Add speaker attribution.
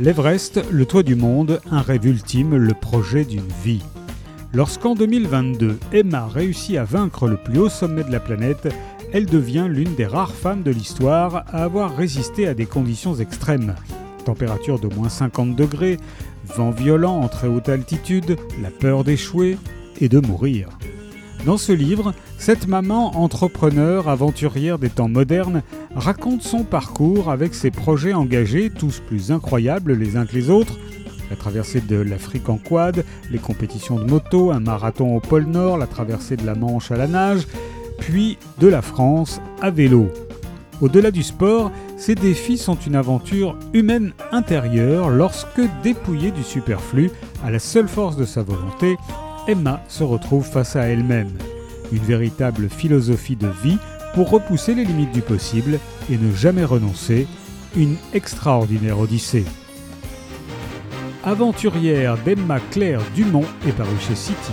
Speaker 1: L'Everest, le toit du monde, un rêve ultime, le projet d'une vie. Lorsqu'en 2022, Emma réussit à vaincre le plus haut sommet de la planète, elle devient l'une des rares femmes de l'histoire à avoir résisté à des conditions extrêmes. Température de moins 50 degrés, vent violent en très haute altitude, la peur d'échouer et de mourir. Dans ce livre, cette maman entrepreneur, aventurière des temps modernes, raconte son parcours avec ses projets engagés, tous plus incroyables les uns que les autres, la traversée de l'Afrique en quad, les compétitions de moto, un marathon au pôle Nord, la traversée de la Manche à la nage, puis de la France à vélo. Au-delà du sport, ces défis sont une aventure humaine intérieure lorsque, dépouillée du superflu, à la seule force de sa volonté, Emma se retrouve face à elle-même. Une véritable philosophie de vie pour repousser les limites du possible et ne jamais renoncer, une extraordinaire odyssée. Aventurière d'Emma Claire Dumont est parue chez City.